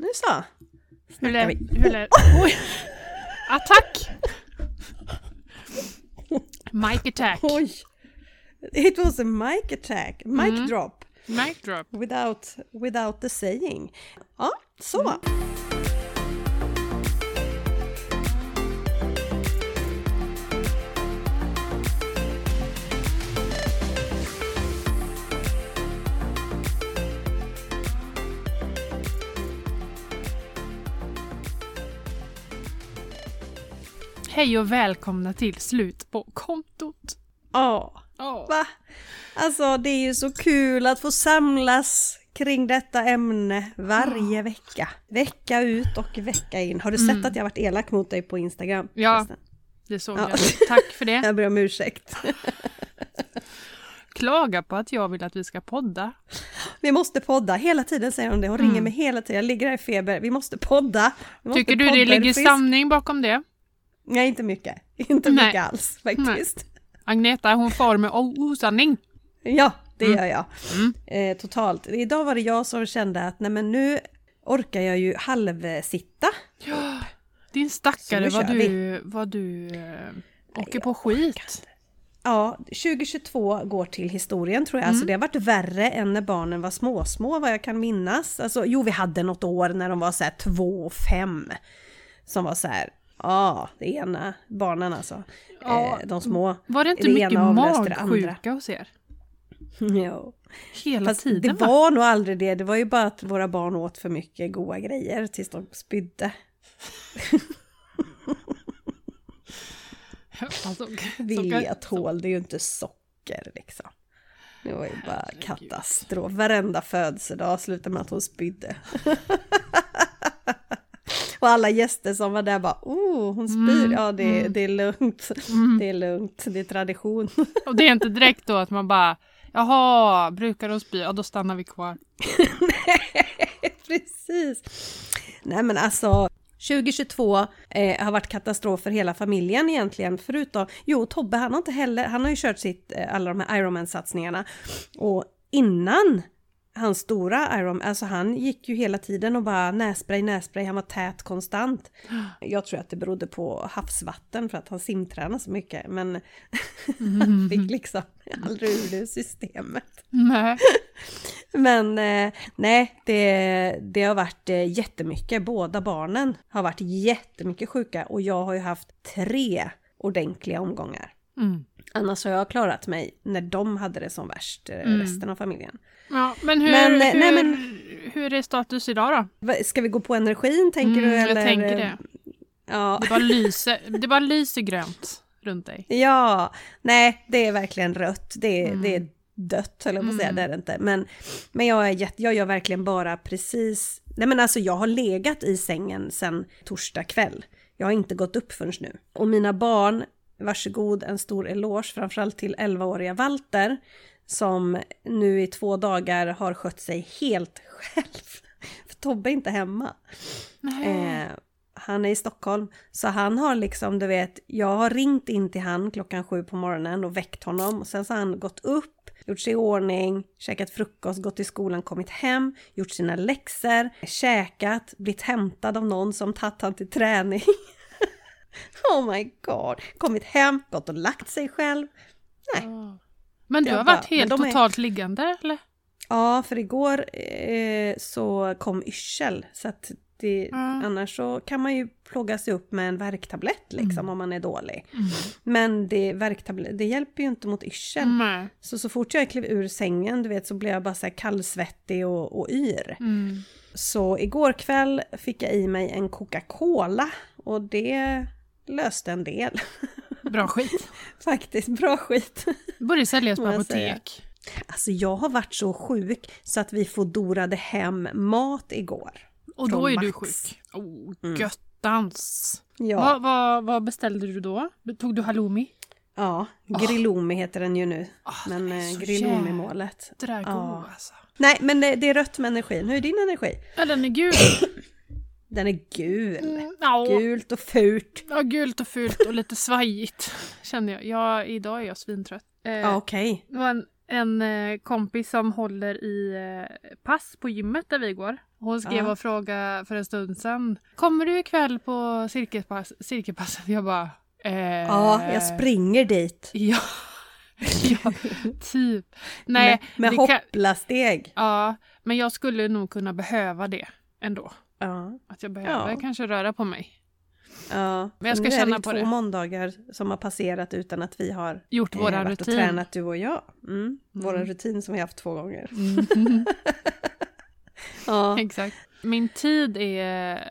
Nu så. Hur lät... Hur lät... Oj! Attack! Mic attack. Oj! It was a mic attack, mic Mm. drop, Mic drop. without, without the saying. Ja, så. Hej och välkomna till Slut på kontot. Ja, Oh. va? Alltså det är ju så kul att få samlas kring detta ämne varje vecka. Vecka ut och vecka in. Har du sett Mm. att jag varit elak mot dig på Instagram? Ja. förresten? Det såg Ja. jag. Tack för det. Jag ber om ursäkt. Klaga på att jag vill att vi ska podda. Vi måste podda. Hela tiden säger hon det. Hon ringer Mm. mig hela tiden. Jag ligger här i feber. Vi måste podda. Vi måste Tycker du podda. det ligger sanning bakom det? Nej, inte mycket. Inte Nej. mycket alls faktiskt. Agneta hon far med osanning. Ja, det Mm. gör jag. Mm. Eh, totalt. Idag var det jag som kände att nej men nu orkar jag ju halvsitta. Din Så stackare vad du, vad du eh, åker på skit. Ja, 2022 går till historien tror jag. Mm. Alltså det har varit värre än när barnen var småsmå vad jag kan minnas. Alltså jo, vi hade något år när de var så här två och fem. Som var så här, ja, det ena barnen alltså. Ja. Eh, de små. Var det inte Det mycket magsjuka hos er? Jo. Hela Fast tiden det va? var nog aldrig det. Det var ju bara att våra barn åt för mycket goda grejer tills de spydde. Alltså, så Vilja kan- tål det ju inte socker liksom. Det var ju bara Herregud. katastrof. Varenda födelsedag slutade med att hon spydde. Och alla gäster som var där bara oh hon spyr. Mm, ja det, mm. det är lugnt. Mm. Det är lugnt. Det är tradition. Och det är inte direkt då att man bara Jaha, brukar de spy? Ja, då stannar vi kvar. Precis. Nej men alltså 2022 eh, har varit katastrof för hela familjen egentligen. Förutom, jo Tobbe han har inte heller, han har ju kört sitt, eh, alla de här Ironman-satsningarna. Och innan hans stora Ironman, alltså han gick ju hela tiden och bara nässpray, nässpray, han var tät konstant. Jag tror att det berodde på havsvatten för att han simtränade så mycket. Men han fick liksom aldrig ur det systemet. Nej. Men eh, nej, det, det har varit eh, jättemycket. Båda barnen har varit jättemycket sjuka och jag har ju haft tre ordentliga omgångar. Mm. Annars har jag klarat mig när de hade det som värst, eh, Mm. resten av familjen. Ja, men hur, Men, eh, hur, nej, men- hur är status idag då? Ska vi gå på energin tänker Mm, du? jag Eller? tänker det. Ja. Det bara lyser, det bara lyser grönt runt dig. Ja, nej det är verkligen rött. Det är, Mm. det är dött höll jag på att säga, Mm. det är det inte. Men, men jag, är jätte, jag gör verkligen bara precis, nej men alltså jag har legat i sängen sedan torsdag kväll. Jag har inte gått upp förrän nu. Och mina barn, varsågod en stor eloge framförallt till 11-åriga Walter som nu i två dagar har skött sig helt själv. För Tobbe är inte hemma. Eh, han är i Stockholm, så han har liksom, du vet, jag har ringt in till han klockan sju på morgonen och väckt honom. Och sen så har han gått upp, gjort sig i ordning, käkat frukost, gått till skolan, kommit hem, gjort sina läxor, käkat, blivit hämtad av någon som tagit han till träning. oh my god! Kommit hem, gått och lagt sig själv. Nej. Ah. Men du har bara- varit helt men de är- totalt liggande eller? Ja, för igår eh, så kom yrsel. Så att det, Mm. annars så kan man ju plåga sig upp med en värktablett liksom Mm. om man är dålig. Mm. Men det, det hjälper ju inte mot yrsel. Nej. Så så fort jag klev ur sängen, du vet, så blev jag bara så här kallsvettig och, och yr. Mm. Så igår kväll fick jag i mig en Coca-Cola och det löste en del. Bra skit. Faktiskt, bra skit. Börjar säljas på säga. apotek. Alltså jag har varit så sjuk så att vi fodorade hem mat igår. Och då är du Max. sjuk. Oh, Mm. göttans. Ja, Vad, vad, vad beställde du då? Tog du halloumi? ja Grillomi heter den ju nu. Ah, Men eh, Grillomi-målet. Ja. alltså. Nej, men det, det är rött med energin. Hur är din energi? Ja, den är gul. Den är gul. Mm, ja. Gult och fult. ja, gult och fult och lite svajigt känner jag. Ja, idag är jag svintrött. Eh, okej. Var en, en eh, kompis som håller i eh, pass på gymmet där vi går. Hon skrev Ja. och frågade för en stund sedan. Kommer du ikväll på cirkelpass, cirkelpasset? Jag bara... Eh, Ja, jag springer dit. Ja, ja typ. Nej, med med kan- hoppla-steg. Ja, men jag skulle nog kunna behöva det ändå. Ja, Att jag behöver Ja. kanske röra på mig. ja. Men jag ska nu är känna det på två det. måndagar som har passerat utan att vi har Gjort eh, varit och rutin. tränat du och jag. Mm. Mm. rutin som vi har haft två gånger. Mm. Ja. Exakt. Min tid är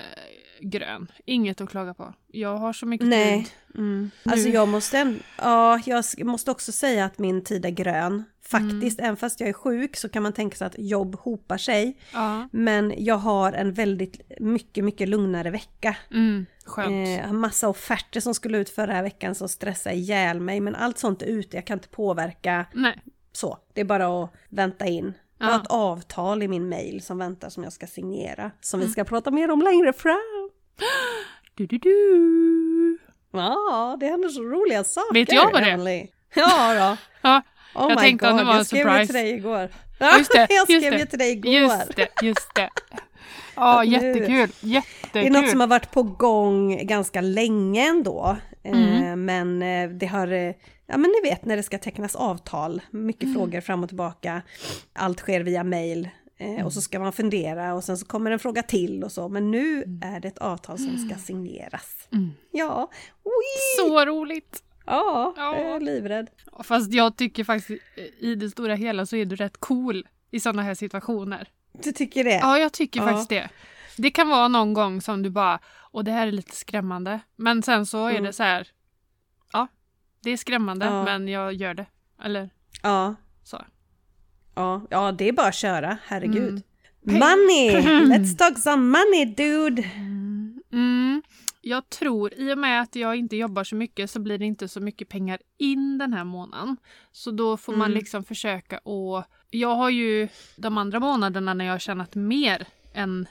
grön. Inget att klaga på. Jag har så mycket Nej. tid. Mm. Alltså jag måste, ja, jag måste också säga att min tid är grön. Faktiskt, även fast jag är sjuk så kan man tänka sig att jobb hopar sig. Ja. Men jag har en väldigt mycket, mycket lugnare vecka. Mm. Skönt. Eh, massa offerter som skulle ut förra veckan som stressar ihjäl mig. Men allt sånt är ute, jag kan inte påverka Nej. så. Det är bara att vänta in. Jag har ett avtal i min mail som väntar som jag ska signera. Som vi ska prata mer om längre fram. Du, du, du. Ja, det händer så roliga saker. Vet jag vad det är? Ja då. Ja, Oh Jag tänkte God, om det var en jag skrev ju surprise. till dig igår. Just det, jag skrev ju till dig igår. just det, just det. Ja, Nu. jättekul. Det är något Jättekul. som har varit på gång ganska länge ändå. Eh, Mm. men eh, det har, eh, ja men ni vet när det ska tecknas avtal, mycket Mm. frågor fram och tillbaka. Allt sker via mail. Eh, och så ska man fundera och sen så kommer en fråga till och så. Men nu är det ett avtal som ska signeras. Mm. Ja, Oi! Så roligt. ja, Ja. jag är livrädd. Fast jag tycker faktiskt eh, i det stora hela så är du rätt cool i sådana här situationer. Du tycker det? Ja, jag tycker Ja. faktiskt det. Det kan vara någon gång som du bara, och det här är lite skrämmande. Men sen så är Mm. det så här, ja, det är skrämmande Ja. men jag gör det. Eller Ja. Ja, ja det är bara att köra, herregud. Mm. Money! Let's talk some money dude! Mm. Jag tror, i och med att jag inte jobbar så mycket så blir det inte så mycket pengar in den här månaden. Så då får man Mm. liksom försöka och Jag har ju de andra månaderna när jag har tjänat mer än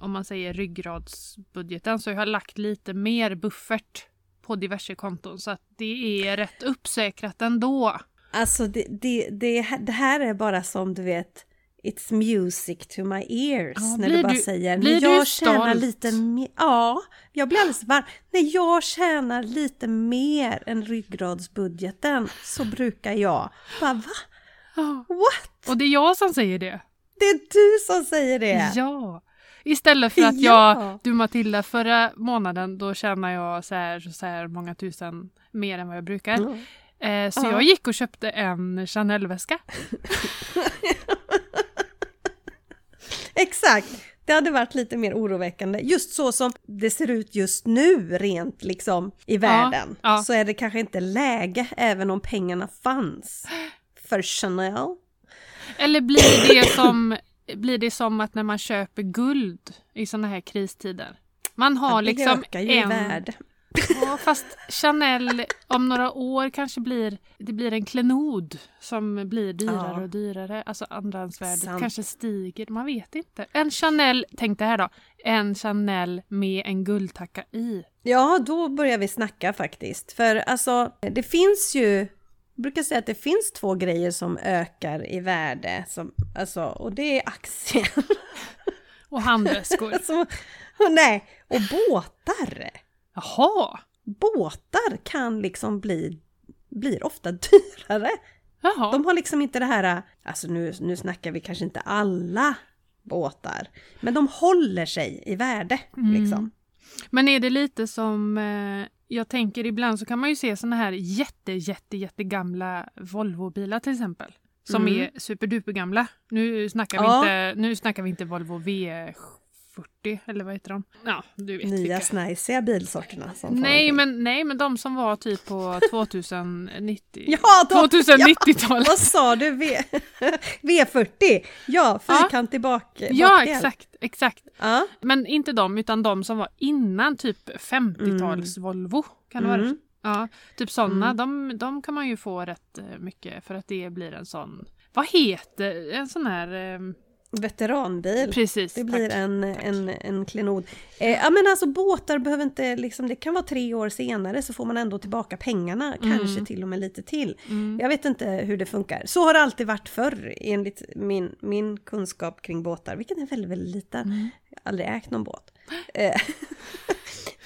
om man säger ryggradsbudgeten så jag har lagt lite mer buffert på diverse konton så att det är rätt uppsäkrat ändå. Alltså det, det, det, det här är bara som du vet It's music to my ears Ja, när du bara du- säger blir när du jag tjänar stolt? lite mer. Ja, jag blir alldeles varm. När jag tjänar lite mer än ryggradsbudgeten så brukar jag bara va? What? Och det är jag som säger det. Det är du som säger det! Ja. Istället för att Ja. jag, du Matilda, förra månaden då tjänar jag så här, så här många tusen mer än vad jag brukar. Mm. Eh, så Ja. jag gick och köpte en Chanel-väska. Exakt! Det hade varit lite mer oroväckande. Just så som det ser ut just nu rent liksom i världen. ja. Så är det kanske inte läge även om pengarna fanns. För Chanel. Eller blir det som, blir det som att när man köper guld i sådana här kristider? Man har liksom en... Ja, fast Chanel om några år kanske blir, det blir en klenod som blir dyrare Ja. och dyrare. Alltså andrahandsvärdet Sant. kanske stiger, man vet inte. En Chanel, tänk det här då, en Chanel med en guldtacka i. Ja, då börjar vi snacka faktiskt. För alltså, det finns ju... Jag brukar säga att det finns två grejer som ökar i värde. Som, alltså, och det är aktier. Och handväskor. Och nej, och båtar. Jaha! Båtar kan liksom bli... Blir ofta dyrare. Jaha. De har liksom inte det här... Alltså nu, nu snackar vi kanske inte alla båtar. Men de håller sig i värde. Mm. Liksom. Men är det lite som, eh, jag tänker ibland så kan man ju se såna här jätte, jätte, jättegamla Volvo-bilar till exempel. Som Mm. är superdupergamla. Nu snackar, vi Ja. inte, nu snackar vi inte Volvo V40 eller vad heter de? Ja, du vet Nya vilka. snajsiga bilsorterna. Som Nej men, nej men de som var typ på 2090 Ja, de- 2090-talet. Vad sa du? V, V40? Ja, fyrkantig bak. Ja bakdel. exakt, exakt. Ja. Men inte de utan de som var innan typ 50-tals Volvo. Kan det vara? Mm. Ja, typ sådana. Mm. De, de kan man ju få rätt eh, mycket för att det blir en sån, vad heter en sån här, eh, Veteranbil. Precis. Det blir tack. en, en, en klenod. Eh, ja men alltså båtar behöver inte, liksom, det kan vara tre år senare så får man ändå tillbaka pengarna, kanske till och med lite till. Mm. Jag vet inte hur det funkar. Så har det alltid varit förr enligt min, min kunskap kring båtar, vilken är väldigt, väldigt liten. Mm. Jag har aldrig ägt någon båt. Eh,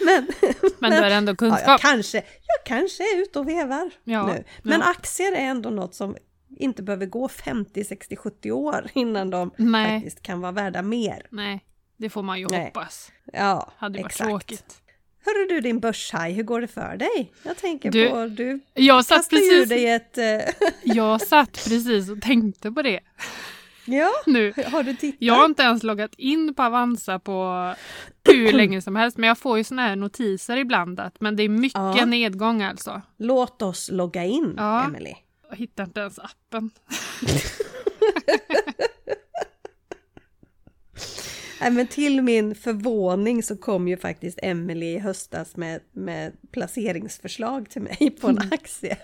men, Men du har ändå ja, kunskap. jag, kanske, jag kanske är ute och vevar Ja, nu. Men ja. aktier är ändå något som inte behöver gå 50, 60, 70 år innan de Nej. faktiskt kan vara värda mer. Nej, det får man ju Nej. hoppas. Ja, Hade varit exakt. tråkigt. Hörru du din börshaj, hur går det för dig? Jag tänker Du, på, du Jag satt, precis, dig ett... eh, jag satt precis och tänkte på det ja, nu. har du tittat? Jag har inte ens loggat in på Avanza på hur länge som helst, men jag får ju såna här notiser ibland att men det är mycket Ja. nedgång alltså. Låt oss logga in, Ja. Emily. Jag hittar inte ens appen. Nej, men till min förvåning så kom ju faktiskt Emily i höstas med, med placeringsförslag till mig på en aktie.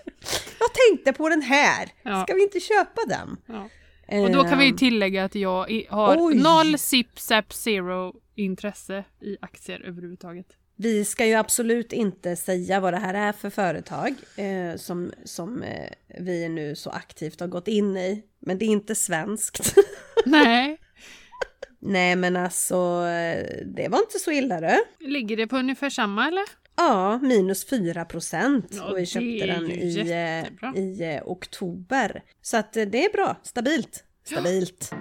Jag tänkte på den här, Mm. Ja. ska vi inte köpa den? Ja. Och då kan vi ju tillägga att jag har Oj. noll sip sap zero intresse i aktier överhuvudtaget. Vi ska ju absolut inte säga vad det här är för företag eh, som, som eh, vi nu så aktivt har gått in i. Men det är inte svenskt. Nej, Nej men alltså, eh, det var inte så illa du. ligger det på ungefär samma eller? Ja, minus 4 procent. Ja, och vi köpte den i, jättebra. eh, i eh, oktober. Så att det är bra, stabilt. Stabilt. Ja,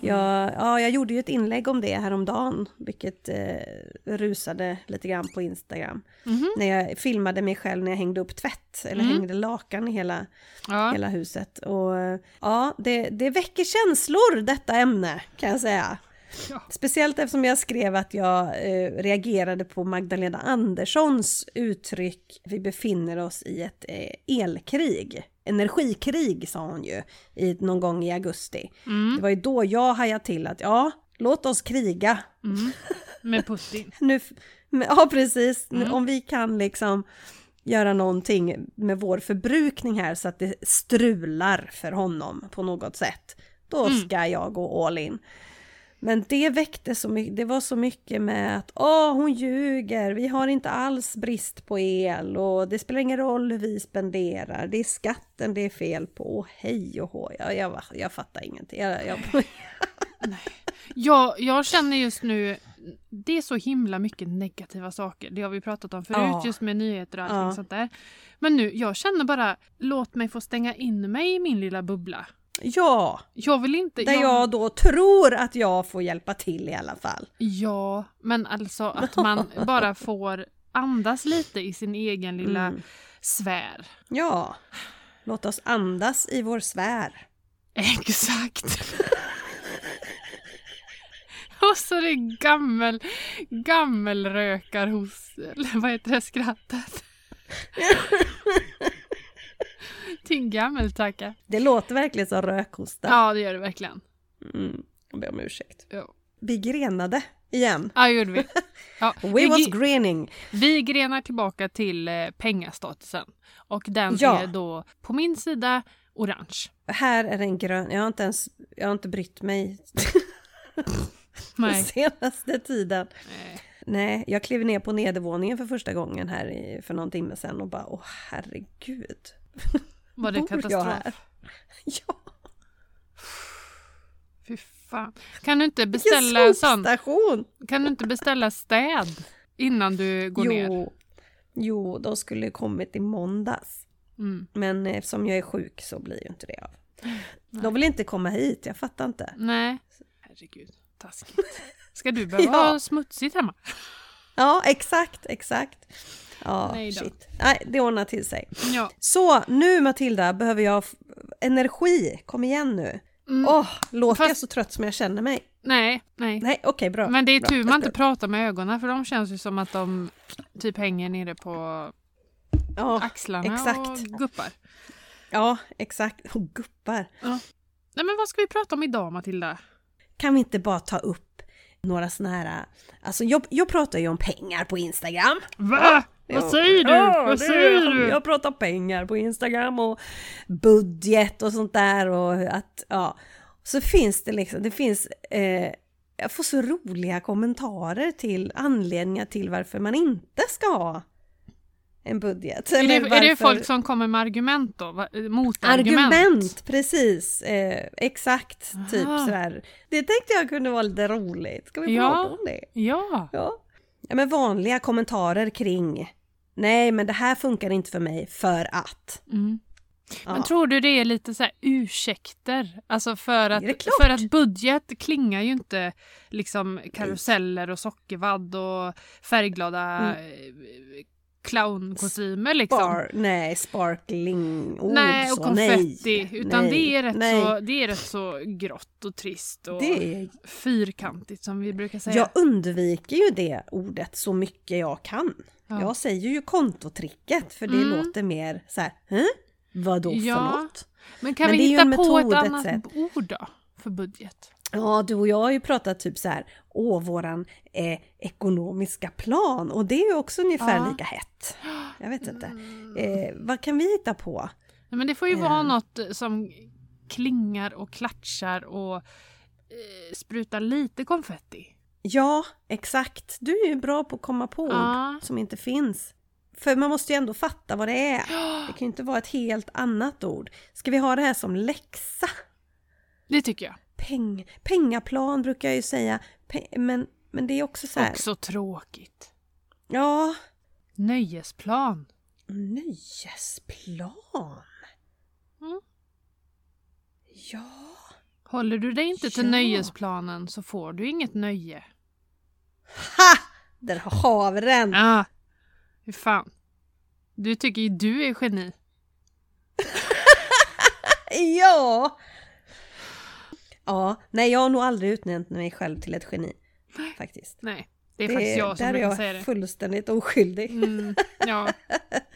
ja, jag gjorde ju ett inlägg om det häromdagen, vilket eh, rusade lite grann på Instagram. Mhm. När jag filmade mig själv när jag hängde upp tvätt, eller Mm. hängde lakan i hela, Ja. hela huset. Och ja, det, det väcker känslor detta ämne kan jag säga. Ja. Speciellt eftersom jag skrev att jag eh, reagerade på Magdalena Anderssons uttryck vi befinner oss i ett eh, elkrig. Energikrig sa hon ju i, någon gång i augusti. Mm. Det var ju då jag hajade till att ja, låt oss kriga. Mm. Med Putin. Nu, men- ja precis, Mm. om vi kan liksom göra någonting med vår förbrukning här så att det strular för honom på något sätt. Då Mm. ska jag gå all in. Men det väckte så mycket, det var så mycket med att åh hon ljuger, vi har inte alls brist på el och det spelar ingen roll hur vi spenderar, det är skatten det är fel på, och hej och hå, jag, jag, jag fattar ingenting. Jag, jag, Jag, jag känner just nu, det är så himla mycket negativa saker. Det har vi pratat om förut, Ja. just med nyheter och allting Ja. sånt där. Men nu, jag känner bara, låt mig få stänga in mig i min lilla bubbla. Ja, Jag vill inte... där jag då tror att jag får hjälpa till i alla fall. Ja, men alltså att man bara får andas lite i sin egen lilla Mm. sfär. Ja, låt oss andas i vår sfär. Exakt. Och så det gammel, gammelrökar hos, eller vad heter det skrattet? Din gammeltacka. Det låter verkligen som rökhosta. Ja, det gör det verkligen. Mm, jag ber om ursäkt. Ja, Vi grenade igen. ja gjorde vi. Ja, We vi, was grening. vi grenar tillbaka till eh, pengastatusen. Och den Ja. är då på min sida orange. Här är den grön. Jag har inte ens, jag har inte brytt mig Nej. senaste tiden. Nej. Nej, jag klev ner på nedervåningen för första gången här i, för någon timme sedan och bara åh herregud. Var det Bor jag katastrof? här? Ja, Fy fan. Kan du inte beställa en sån? Kan du inte beställa städ innan du går ner? Jo, jo, de skulle kommit i måndags. Mm. Men eftersom jag är sjuk så blir ju inte det av. De vill inte komma hit, jag fattar inte. Nej. Herregud, taskigt. Ska du behöva Ja. ha smutsigt hemma? Ja, exakt, exakt. Ja, Nej shit. Nej, det ordnar till sig. Ja. Så, nu Matilda behöver jag energi. Kom igen nu. Mm. Åh, låter jag Fast- så trött som jag känner mig? Nej, nej. Nej, okej, bra. Men det är bra. tur man Jag inte pratar med ögonen för de känns ju som att de typ hänger nere på Ja, axlarna exakt. och guppar. ja, exakt. Och guppar. Nej men vad ska vi prata om idag Matilda? Kan vi inte bara ta upp några såna här... Alltså jag, jag pratar ju om pengar på Instagram. Va? Vad säger du? Ja, Vad säger du? Jag pratar pengar på Instagram och budget och sånt där och att, ja. Så finns det liksom, det finns, eh, jag får så roliga kommentarer till anledningar till varför man inte ska ha en budget. Är det, är det folk som kommer med argument då? Va- Motargument? Argument, precis. Eh, exakt, typ Aha. sådär. Det tänkte jag kunde vara lite roligt. Ska vi Ja. prata om det? Ja. Ja. ja, men vanliga kommentarer kring Nej, men det här funkar inte för mig för att. Mm. Ja. Men tror du det är lite så här ursäkter? Alltså för att, för att budget klingar ju inte liksom karuseller och sockervadd och färgglada Mm. eh, clownkostymer liksom. Spar, nej, sparkling ord nej, och så, konfetti. nej, utan nej, det, är rätt nej. så, det är rätt så grått och trist och Det fyrkantigt som vi brukar säga. jag undviker ju det ordet så mycket jag kan. Ja. Jag säger ju kontotricket för det Mm. låter mer så här, Hä? Vadå Ja. för något? Men kan Men vi hitta på metod, ett ett annat sätt. ord då? För budget? Ja, du och jag har ju pratat typ så här, åh, våran eh, ekonomiska plan och det är ju också ungefär Ja. lika hett. Jag vet inte. Eh, vad kan vi hitta på? Nej, men det får ju Eh. vara något som klingar och klatschar och eh, sprutar lite konfetti. Ja, exakt. Du är ju bra på att komma på Ja. ord som inte finns. För man måste ju ändå fatta vad det är. Det kan ju inte vara ett helt annat ord. Ska vi ha det här som läxa? Det tycker jag. Peng, pengaplan brukar jag ju säga. Pe- men, men det är också så här. Också tråkigt. Ja, Nöjesplan. nöjesplan. Mm. Ja. Håller du dig inte till Ja. nöjesplanen så får du inget nöje. Ha! Där har vi den! Ah, hur fan. Du tycker ju du är geni. Ja! Ja, nej jag har nog aldrig utnämnt mig själv till ett geni. Faktiskt. Nej, det är faktiskt jag som där är brukar jag säga det. fullständigt oskyldig. Mm, ja.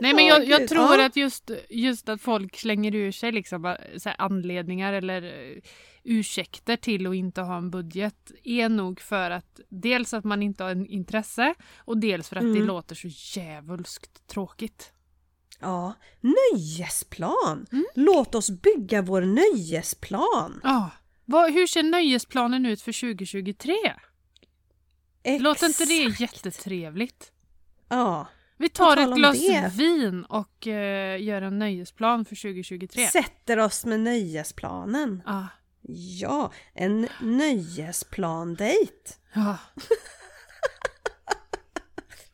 Nej men jag, jag tror att just, just att folk slänger ur sig liksom så anledningar eller eh, ursäkter till att inte ha en budget är nog för att dels att man inte har en intresse och dels för att det Mm. låter så jävulskt tråkigt. Ja, nöjesplan! Mm. Låt oss bygga vår nöjesplan! Ja. Vad, hur ser nöjesplanen ut för 2023? Låter inte det Exakt. jättetrevligt? Ja. Vi tar ett glas det. vin och eh, gör en nöjesplan för 2023. Sätter oss med nöjesplanen. Ah, Ja, en nöjesplan-dejt. ja.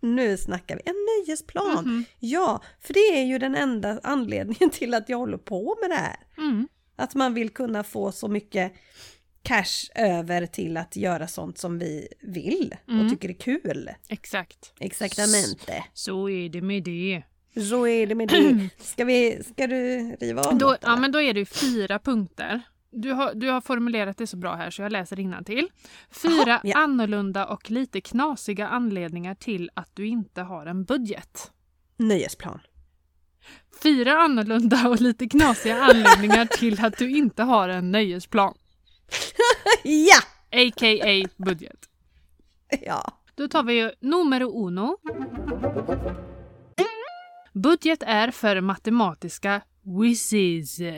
Nu snackar vi. En nöjesplan! Mhm. Ja, för det är ju den enda anledningen till att jag håller på med det här. Mm. Att man vill kunna få så mycket cash över till att göra sånt som vi vill och Mm. tycker är kul. Exakt. Exaktamente. Så är det med det. Så är det med det. Ska, vi, ska du riva av Då, något, ja, men då är det fyra punkter. Du har, du har formulerat det så bra här så jag läser till. Fyra Jaha, ja. annorlunda och lite knasiga anledningar till att du inte har en budget. Nöjesplan. Fyra annorlunda och lite knasiga anledningar till att du inte har en nöjesplan. Ja! A.k.a. budget. Ja. Då tar vi numero uno. Budget är för matematiska whizzes.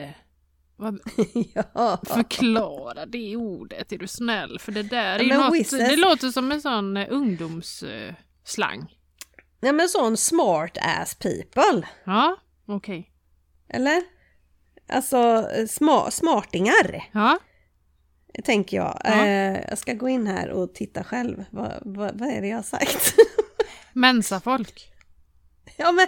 Ja. Förklara det ordet, är du snäll? För det där är Ja, ju något, whizzes- det låter som en sån eh, ungdomsslang. Nej men sån smart ass people. Ja, okej. Eller? Alltså sma smartingar, Ja, tänker jag. Ja. Eh, jag ska gå in här och titta själv. Vad, vad, vad är det jag har sagt? mensafolk. ja, men,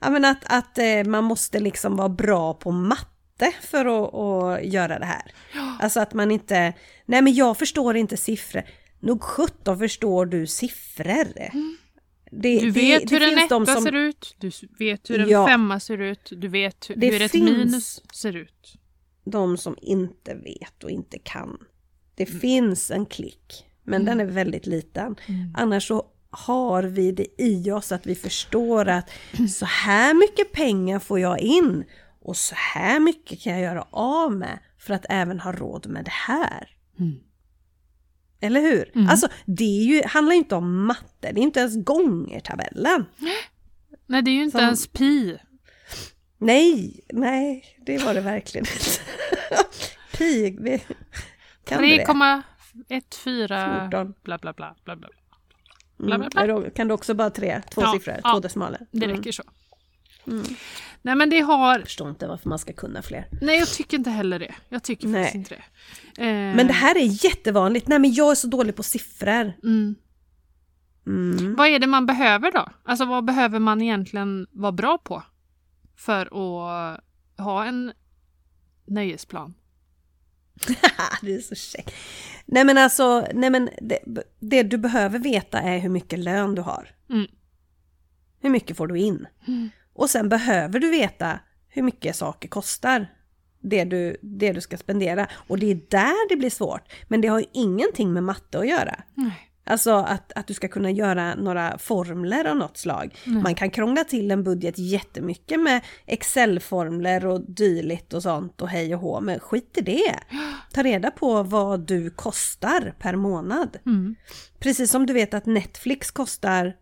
ja, men att, att eh, man måste liksom vara bra på matte för att, att göra det här. Alltså att man inte... Nej, men jag förstår inte siffror. Nog sjutton förstår du siffror. Det, Du det- vet det hur en finns etta som- ser ut, du vet hur en Ja. femma ser ut, du vet hur, Det hur ett finns- minus ser ut. De som inte vet och inte kan. Det finns en klick, men den är väldigt liten. Annars så har vi det i oss att vi förstår att så här mycket pengar får jag in och så här mycket kan jag göra av med för att även ha råd med det här. Eller hur? Mm. Alltså det ju, handlar ju inte om matte, det är inte ens gångertabellen. Nej, det är ju inte Som- ens pi. Nej, nej, det var det verkligen inte. Pi, kan du det? 3,14 14. bla bla bla bla bla. Mm. bla, bla. Kan du också bara tre, två Ja, siffror, ja. två decimaler? Det Mm. räcker så. Nej men det har... Jag förstår inte varför man ska kunna fler. Nej jag tycker inte heller det. Jag tycker Nej. faktiskt inte det. Eh, Men det här är jättevanligt. Nej men jag är så dålig på siffror. Mm. Mm. Vad är det man behöver då? Alltså vad behöver man egentligen vara bra på? För att ha en nöjesplan. det är så käckt. Nej men alltså, nej men det, det du behöver veta är hur mycket lön du har. Mm. Hur mycket får du in? Mm. Och sen behöver du veta hur mycket saker kostar. Det du, det du ska spendera. Och det är där det blir svårt. Men det har ju ingenting med matte att göra. Nej. Alltså att, att du ska kunna göra några formler av något slag. Nej. Man kan krångla till en budget jättemycket med Excel-formler och dylikt och sånt och hej och hå, men skit i det. Ta reda på vad du kostar per månad. Mm. Precis som du vet att Netflix kostar...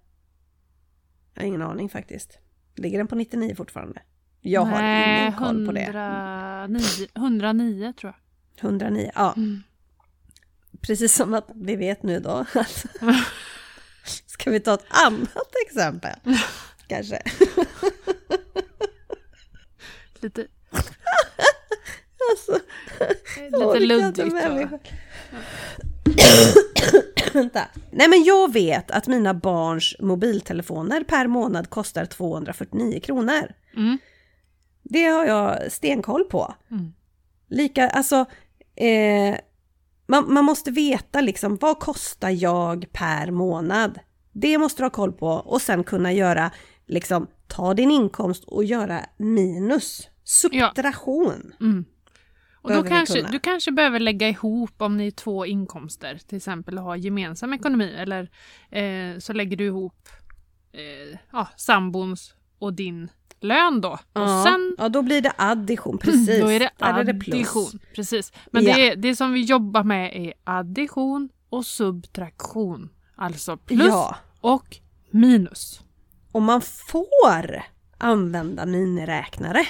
Jag har ingen aning faktiskt. Ligger den på 99 fortfarande? Jag har Nej, ingen koll på det. 109, 109 tror jag. 109, ja. Mm. Precis som att vi vet nu då att... Ska vi ta ett annat exempel? Kanske. Lite, Alltså, lite luddigt. Vänta. Nej men jag vet att mina barns mobiltelefoner per månad kostar 249 kronor. Mm. Det har jag stenkoll på. Mm. Lika, alltså, eh, man, man måste veta liksom vad kostar jag per månad? Det måste du ha koll på och sen kunna göra, liksom ta din inkomst och göra minus. Subtraktion. Mm. Och då kanske, kunna. du kanske behöver lägga ihop om ni är två inkomster, till exempel ha gemensam ekonomi eller eh, så lägger du ihop eh, ja, sambons och din lön då. Och Ja, sen ja, då blir det addition, precis. då är det Där är det addition. Precis. Men Ja. det, det som vi jobbar med är addition och subtraktion. Alltså plus Ja, och minus. och man får använda miniräknare.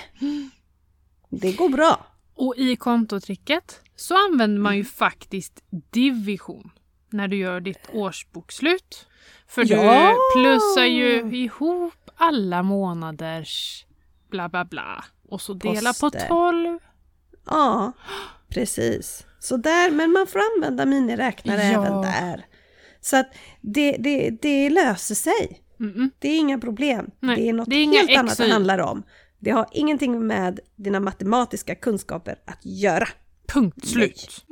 Det går bra. Och i kontotricket så använder man ju faktiskt division när du gör ditt årsbokslut. För Ja! du plussar ju ihop alla månaders bla bla bla och så dela på Poster. 12. Ja, precis. Så där, men man får använda miniräknare Ja. även där. Så att det, det, det löser sig. Mm-mm. Det är inga problem. Nej, det är något det är helt annat det handlar om. Det har ingenting med dina matematiska kunskaper att göra. Punkt slut.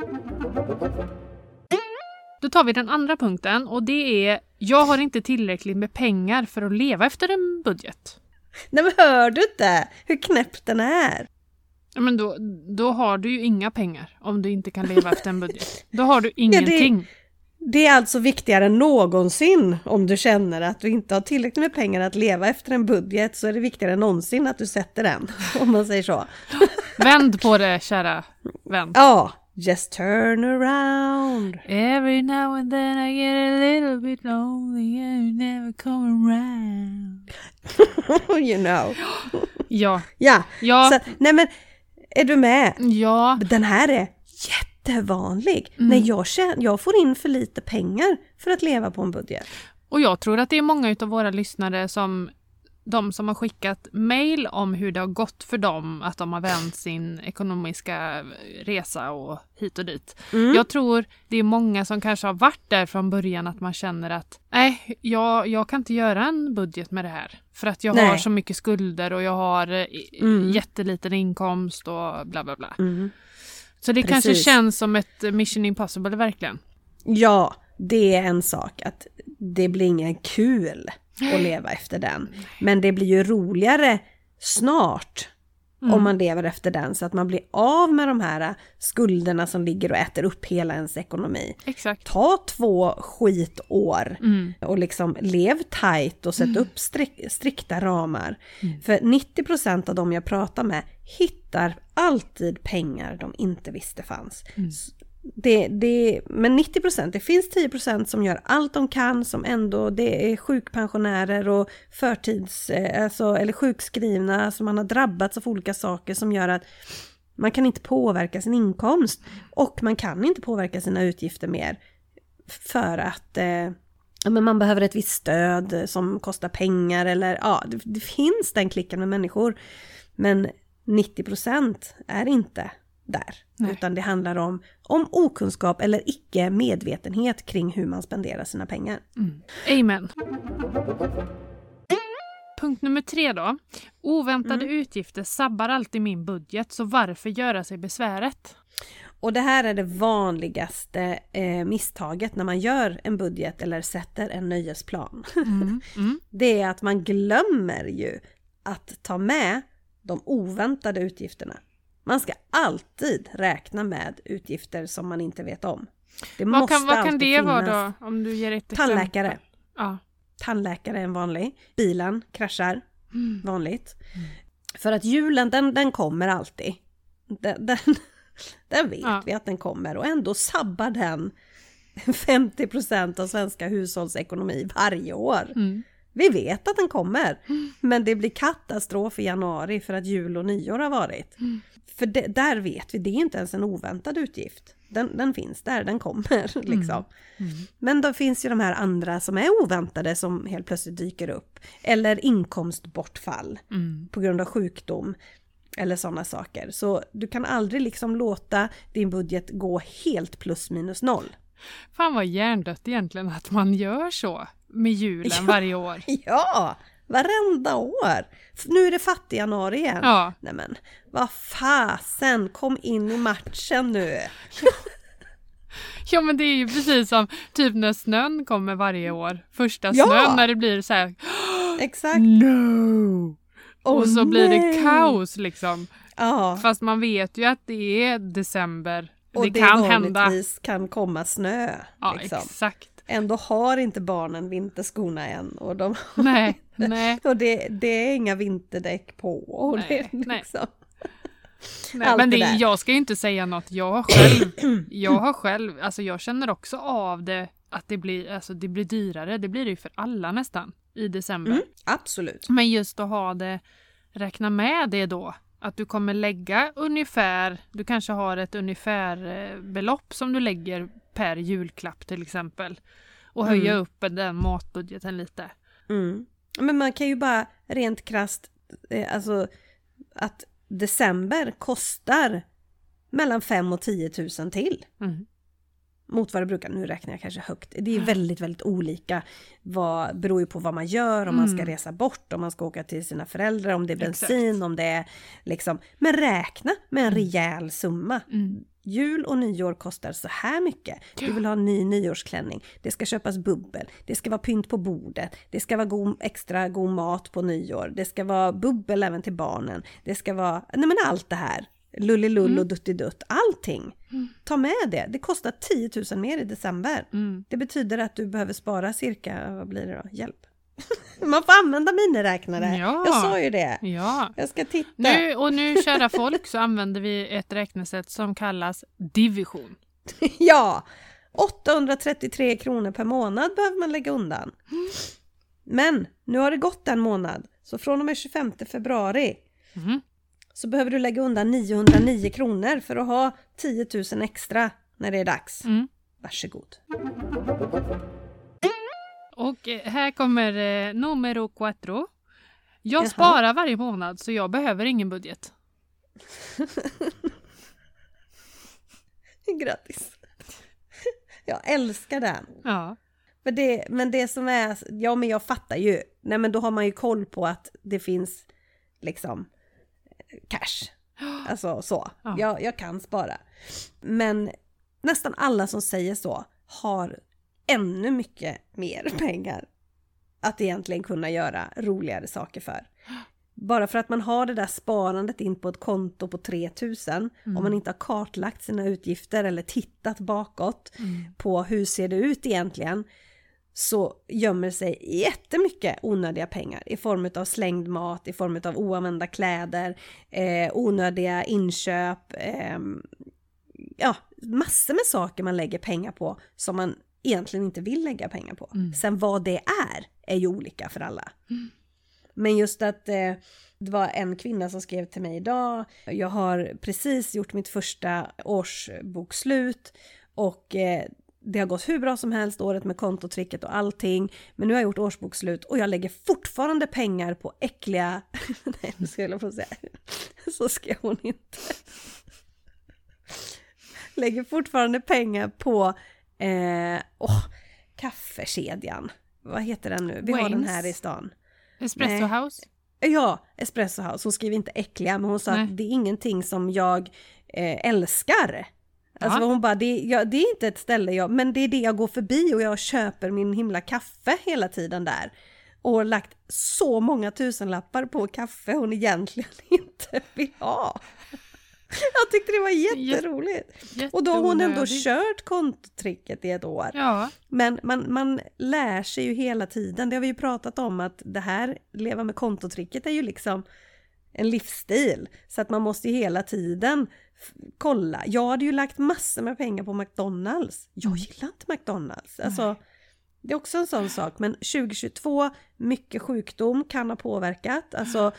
Då tar vi den andra punkten och det är jag har inte tillräckligt med pengar för att leva efter en budget. Nej men hör du inte hur knäpp den är? Ja, men då, då har du ju inga pengar om du inte kan leva efter en budget. Då har du ingenting. Det är alltså viktigare än någonsin om du känner att du inte har tillräckligt med pengar att leva efter en budget så är det viktigare än någonsin att du sätter den, om man säger så. Vänd på det kära vän. Ja, just turn around. Every now and then I get a little bit lonely and you never come around. you know. Ja, Ja, ja, så, nej men är du med? ja, Den här är jättevanlig. Mm. När jag, känner, jag får in för lite pengar för att leva på en budget. och jag tror att det är många av våra lyssnare som de som har skickat mail om hur det har gått för dem, att de har vänt sin ekonomiska resa och hit och dit. Mm. Jag tror det är många som kanske har varit där från början att man känner att nej, jag, jag kan inte göra en budget med det här. För att jag har Nej. så mycket skulder och jag har eh, Mm. jätteliten inkomst och bla bla bla. Mm. Så det kanske Precis. känns som ett mission impossible verkligen. Ja, det är en sak att det blir ingen kul att leva efter den. Men det blir ju roligare snart Mm. om man lever efter den så att man blir av med de här skulderna som ligger och äter upp hela ens ekonomi. Exakt. Ta två skitår Mm. och liksom lev tight och sätt upp strik- strikta ramar. Mm. För 90% av dem jag pratar med hittar alltid pengar de inte visste fanns. Det, det, men 90 procent, det finns 10 procent som gör allt de kan som ändå, det är sjukpensionärer och förtids, eh, alltså, eller sjukskrivna som man har drabbats av olika saker som gör att man kan inte påverka sin inkomst och man kan inte påverka sina utgifter mer för att eh, men man behöver ett visst stöd som kostar pengar eller ja, det, det finns den klicken med människor. Men 90 procent är inte där. Nej. Utan det handlar om, om okunskap eller icke medvetenhet kring hur man spenderar sina pengar. Mm. Amen. Punkt nummer tre då. Oväntade mm. utgifter sabbar alltid min budget, så varför göra sig besväret? Och det här är det vanligaste eh, misstaget när man gör en budget eller sätter en nöjesplan. Mm. Mm. det är att man glömmer ju att ta med de oväntade utgifterna. Man ska alltid räkna med utgifter som man inte vet om. Det vad kan, vad kan det vara då? Om du ger ett Tandläkare. Ja. Tandläkare är en vanlig. Bilen kraschar. Mm. Vanligt. Mm. För att julen, den, den kommer alltid. Den, den, den vet ja. vi att den kommer och ändå sabbar den 50% av svenska hushålls ekonomi varje år. Mm. Vi vet att den kommer, mm. men det blir katastrof i januari för att jul och nyår har varit. Mm. För det, där vet vi, det är inte ens en oväntad utgift. Den, den finns där, den kommer mm. liksom. Mm. Men då finns ju de här andra som är oväntade som helt plötsligt dyker upp. Eller inkomstbortfall mm. på grund av sjukdom. Eller sådana saker. Så du kan aldrig liksom låta din budget gå helt plus minus noll. Fan vad hjärndött egentligen att man gör så med julen ja, varje år. Ja, varenda år. Nu är det fattig-januari igen. Ja. Nej men, vad fasen, kom in i matchen nu. Ja men det är ju precis som typ när snön kommer varje år. Första ja. snön när det blir så här. Exakt. No! Oh, och så nej. blir det kaos liksom. Ja. Fast man vet ju att det är december. Och det, det kan hända. kan komma snö. Ja liksom. exakt. Ändå har inte barnen vinterskorna än. Och, de nej, nej. och det, det är inga vinterdäck på. Och nej, det, liksom. Nej, men det, jag ska ju inte säga något. Jag har själv, jag har själv, alltså jag känner också av det att det blir, alltså det blir dyrare. Det blir det ju för alla nästan i december. Mm, absolut. Men just att ha det, räkna med det då. Att du kommer lägga ungefär, du kanske har ett ungefärbelopp som du lägger per julklapp till exempel. Och höja mm. upp den matbudgeten lite. Mm. Men man kan ju bara rent krast, eh, alltså att december kostar mellan 5 och 10 000 till. Mm. Mot vad det brukar, nu räknar jag kanske högt. Det är väldigt, väldigt olika. Vad, beror ju på vad man gör, om mm. man ska mm. resa bort, om man ska åka till sina föräldrar, om det är bensin, Exakt. om det är liksom... Men räkna med en mm. rejäl summa. Mm. Jul och nyår kostar så här mycket. Du vill ha en ny nyårsklänning. Det ska köpas bubbel. Det ska vara pynt på bordet. Det ska vara god, extra god mat på nyår. Det ska vara bubbel även till barnen. Det ska vara, nej men allt det här. Lullilull mm. och duttidutt. Allting. Mm. Ta med det. Det kostar 10 000 mer i december. Mm. Det betyder att du behöver spara cirka, vad blir det då? Hjälp. Man får använda miniräknare. Ja. Jag sa ju det. Ja. Jag ska titta. Nu, och nu, kära folk, så använder vi ett räknesätt som kallas division. ja! 833 kronor per månad behöver man lägga undan. Men nu har det gått en månad, så från och med 25 februari mm. så behöver du lägga undan 909 kronor för att ha 10 000 extra när det är dags. Mm. Varsågod. Och eh, här kommer eh, numero cuatro. Jag Jaha. sparar varje månad så jag behöver ingen budget. Grattis! Jag älskar den. Ja. För det, men det som är, ja men jag fattar ju, nej men då har man ju koll på att det finns liksom cash. Alltså så, ja. jag, jag kan spara. Men nästan alla som säger så har ännu mycket mer pengar att egentligen kunna göra roligare saker för. Bara för att man har det där sparandet in på ett konto på 3000, mm. om man inte har kartlagt sina utgifter eller tittat bakåt mm. på hur ser det ut egentligen, så gömmer sig jättemycket onödiga pengar i form av slängd mat, i form av oanvända kläder, eh, onödiga inköp, eh, ja, massor med saker man lägger pengar på som man egentligen inte vill lägga pengar på. Mm. Sen vad det är, är ju olika för alla. Men just att eh, det var en kvinna som skrev till mig idag. Jag har precis gjort mitt första årsbokslut och eh, det har gått hur bra som helst året med kontotricket och allting. Men nu har jag gjort årsbokslut och jag lägger fortfarande pengar på äckliga... Nej, nu ska jag få säga. Så ska hon inte. Lägger fortfarande pengar på eh, oh, kaffekedjan. Vad heter den nu? Vi har den Waynes. här i stan. Espresso Nej. House. Ja, Espresso House. Hon skriver inte äckliga, men hon sa Nej. att det är ingenting som jag eh, älskar. Alltså Ja. hon bara, det, ja, det är inte ett ställe jag, men det är det jag går förbi och jag köper min himla kaffe hela tiden där. Och lagt så många tusenlappar på kaffe hon egentligen inte vill ha. Jag tyckte det var jätteroligt. Och då har hon ändå kört kontotricket i ett år. Ja, Men man, man lär sig ju hela tiden. Det har vi ju pratat om att det här, leva med kontotricket är ju liksom en livsstil. Så att man måste ju hela tiden kolla. Jag hade ju lagt massor med pengar på McDonalds. Jag gillar inte McDonalds. Alltså, det är också en sån sak. Men 2022, mycket sjukdom kan ha påverkat. Alltså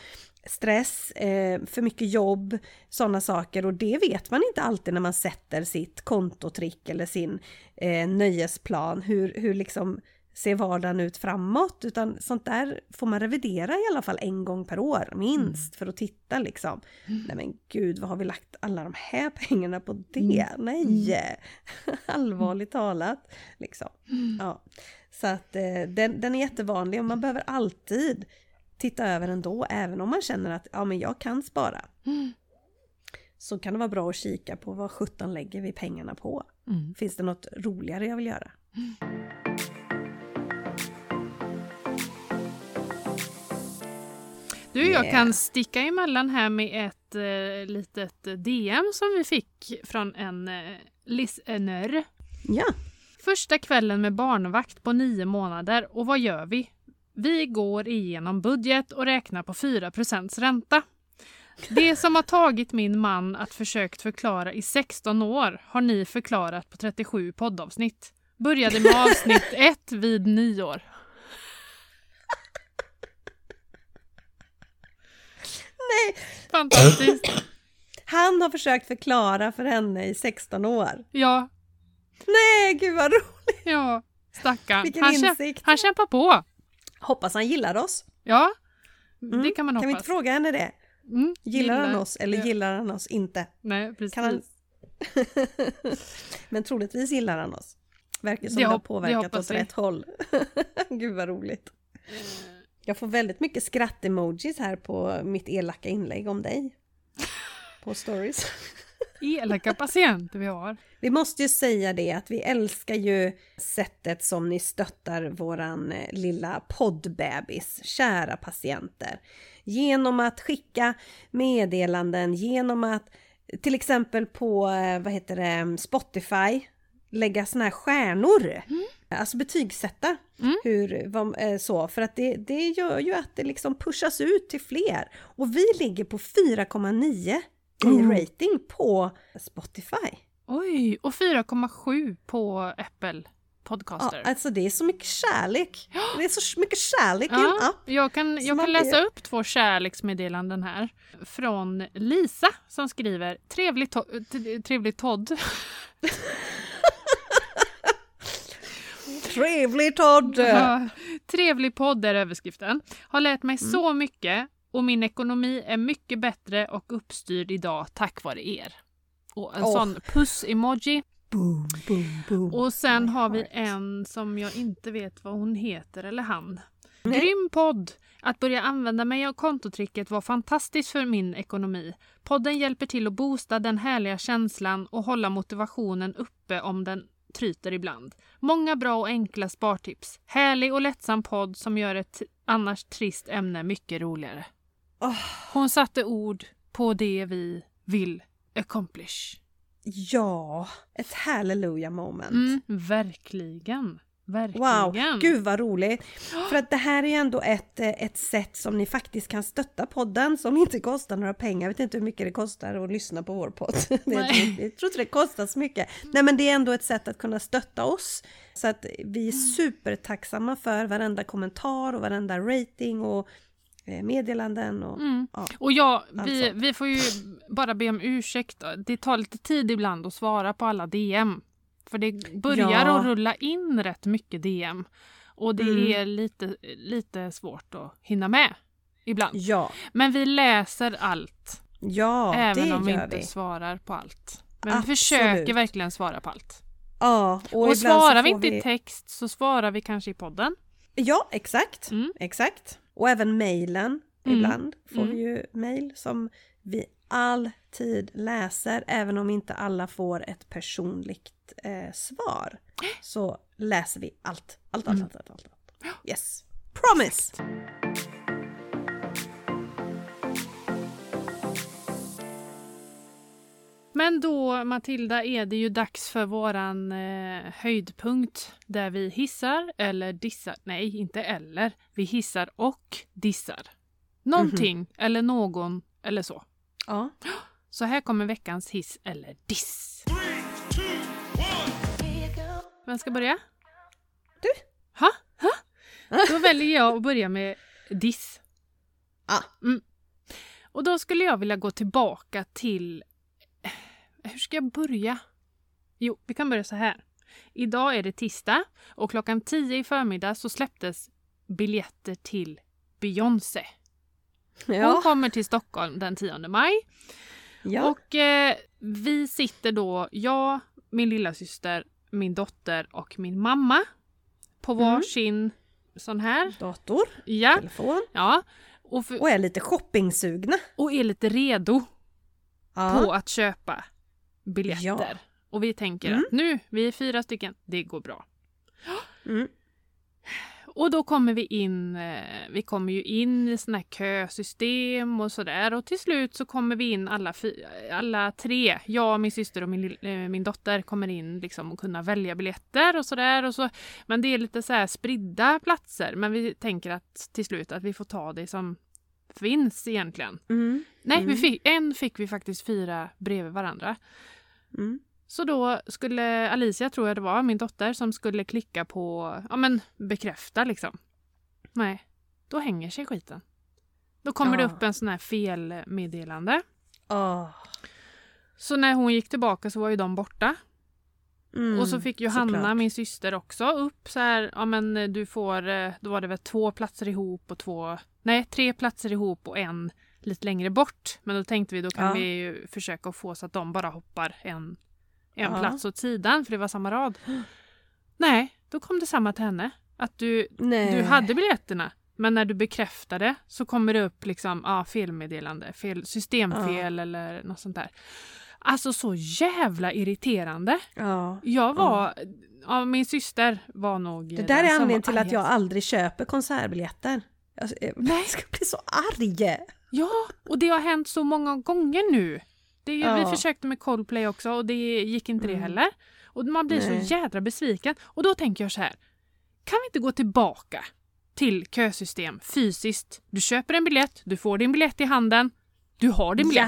stress, eh, för mycket jobb, sådana saker. Och det vet man inte alltid när man sätter sitt kontotrick eller sin eh, nöjesplan. Hur, hur liksom ser vardagen ut framåt? Utan sånt där får man revidera i alla fall en gång per år, minst, för att titta liksom. Nej men gud, vad har vi lagt alla de här pengarna på det? Nej! Allvarligt talat. Liksom. Ja. Så att eh, den, den är jättevanlig och man behöver alltid titta över ändå, även om man känner att ja, men jag kan spara. Så kan det vara bra att kika på vad 17 lägger vi pengarna på. Mm. Finns det något roligare jag vill göra? Du, jag kan sticka emellan här med ett eh, litet DM som vi fick från en eh, listener. Ja, Första kvällen med barnvakt på nio månader och vad gör vi? Vi går igenom budget och räknar på 4 ränta. Det som har tagit min man att försökt förklara i 16 år har ni förklarat på 37 poddavsnitt. Började med avsnitt 1 vid nyår. Nej. Fantastiskt! han har försökt förklara för henne i 16 år. Ja, Nej, gud vad roligt! ja, stackarn. Vilken Han, insikt. han kämpar på. Hoppas han gillar oss. Ja, Mm. det kan man Kan vi inte hoppas. fråga henne det? Mm, Gillar han oss eller ja. gillar han oss inte? Nej, precis. Han... Men troligtvis gillar han oss. Verkar som Det det, har det påverkat hoppas åt vi. rätt håll. Gud vad roligt. Jag får väldigt mycket skratt-emojis här på mitt elaka inlägg om dig. På stories. Elaka patienter vi har. Vi måste ju säga det att vi älskar ju sättet som ni stöttar våran eh, lilla poddbebis, kära patienter. Genom att skicka meddelanden, genom att till exempel på, eh, vad heter det, Spotify lägga såna här stjärnor. Alltså betygsätta. Mm. Hur, vad, eh, så, för att det, det gör ju att det liksom pushas ut till fler. Och vi ligger på 4,9 i rating på Spotify. Oj, och 4,7 på Apple Ja, Podcaster. alltså det är så mycket kärlek. Det är så mycket kärlek i en Ja, app. jag kan, jag kan läsa upp två kärleksmeddelanden här. Från Lisa som skriver Trevlig, to- trevlig Todd. Trevligt Todd! Ja, Trevlig podd är överskriften. Har lärt mig Mm. så mycket och min ekonomi är mycket bättre och uppstyrd idag tack vare er. Och en Åh. sån puss-emoji. Boom, boom, boom. Och sen har vi en som jag inte vet vad hon heter eller han. Nej. Grym podd! Att börja använda mig av kontotricket var fantastiskt för min ekonomi. Podden hjälper till att boosta den härliga känslan och hålla motivationen uppe om den tryter ibland. Många bra och enkla spartips. Härlig och lättsam podd som gör ett annars trist ämne mycket roligare. Hon satte ord på det vi vill accomplish. Ja, ett halleluja moment. Mm, verkligen. Verkligen. Wow, gud vad roligt! För att det här är ändå ett, eh, ett sätt som ni faktiskt kan stötta podden som inte kostar några pengar. Jag vet inte hur mycket det kostar att lyssna på vår podd. Nej. jag tror inte det kostar så mycket. Nej men det är ändå ett sätt att kunna stötta oss. Så att vi är supertacksamma för varenda kommentar och varenda rating och meddelanden och Mm. ja. Och ja, vi, Alltså. vi får ju bara be om ursäkt. Det tar lite tid ibland att svara på alla DM. För det börjar Ja. att rulla in rätt mycket DM. Och det Mm. är lite, lite svårt att hinna med ibland. Ja, Men vi läser allt, ja även om vi inte vi. svarar på allt. Men vi Absolut. försöker verkligen svara på allt. Ja, och, Och, svarar vi inte i text så svarar vi kanske i podden. Ja, exakt. Mm. Exakt. Och även mejlen. Mm. Ibland får Mm. vi ju mejl som vi alltid läser, även om inte alla får ett personligt eh, svar. Så läser vi allt. Allt, allt, Mm. allt, allt, allt. allt. Yes. Promise! Men då Matilda är det ju dags för våran eh, höjdpunkt där vi hissar eller dissar. Nej, inte eller. Vi hissar och dissar. Någonting eller någon eller så. Ja. Så här kommer veckans hiss eller diss. Vem ska börja? Du. Ha? Ha? Då väljer jag att börja med diss. Ah. Mm. Och då skulle jag vilja gå tillbaka till... Hur ska jag börja? Jo, vi kan börja så här. Idag är det tisdag och klockan 10 i förmiddag så släpptes biljetter till Beyoncé. Hon Ja. kommer till Stockholm den 10 maj. ja. Och eh, vi sitter då, jag, min lilla syster, min dotter och min mamma på Mm. varsin sån här. Dator, Ja, telefon ja. Och, för, och är lite shoppingsugna. och är lite redo Ja. på att köpa biljetter. Ja. Och vi tänker Mm. att nu, vi är fyra stycken, det går bra. Mm. Och då kommer vi in, eh, vi kommer ju in i såna här kösystem och sådär och till slut så kommer vi in alla, alla tre, jag, min syster och min, eh, min dotter kommer in liksom och kunna välja biljetter och sådär. Och så, men det är lite så här spridda platser men vi tänker att till slut att vi får ta det som finns egentligen. Mm. Nej, vi Mm. fick, en fick vi faktiskt fyra bredvid varandra. Mm. Så då skulle Alicia, tror jag det var, min dotter, som skulle klicka på ja, men bekräfta liksom. Nej, då hänger sig skiten. Då kommer det Ja. upp en sån här felmeddelande. Åh. Så när hon gick tillbaka så var ju de borta. Mm. och så fick Johanna, såklart. min syster, också upp så här, ja men du får, eh, då var det väl två platser ihop och två, nej tre platser ihop och en lite längre bort. Men då tänkte vi då kan Ja. vi ju försöka få så att de bara hoppar en, en Ja. plats åt sidan för det var samma rad. Nej, då kom det samma till henne. Att du, Nej. du hade biljetterna men när du bekräftade så kommer det upp liksom ah, felmeddelande, fel, systemfel eller något sånt där. Alltså så jävla irriterande. Ja. Jag var, ja, min syster var nog Det där är som anledningen till att jag aldrig köper konsertbiljetter. Alltså, jag jag ska bli så arg! Ja, och det har hänt så många gånger nu. Det, Ja. Vi försökte med Coldplay också och det gick inte det Mm. heller. Och man blir Nej. så jädra besviken. Och då tänker jag så här. Kan vi inte gå tillbaka till kösystem fysiskt? Du köper en biljett, du får din biljett i handen, du har din Ja.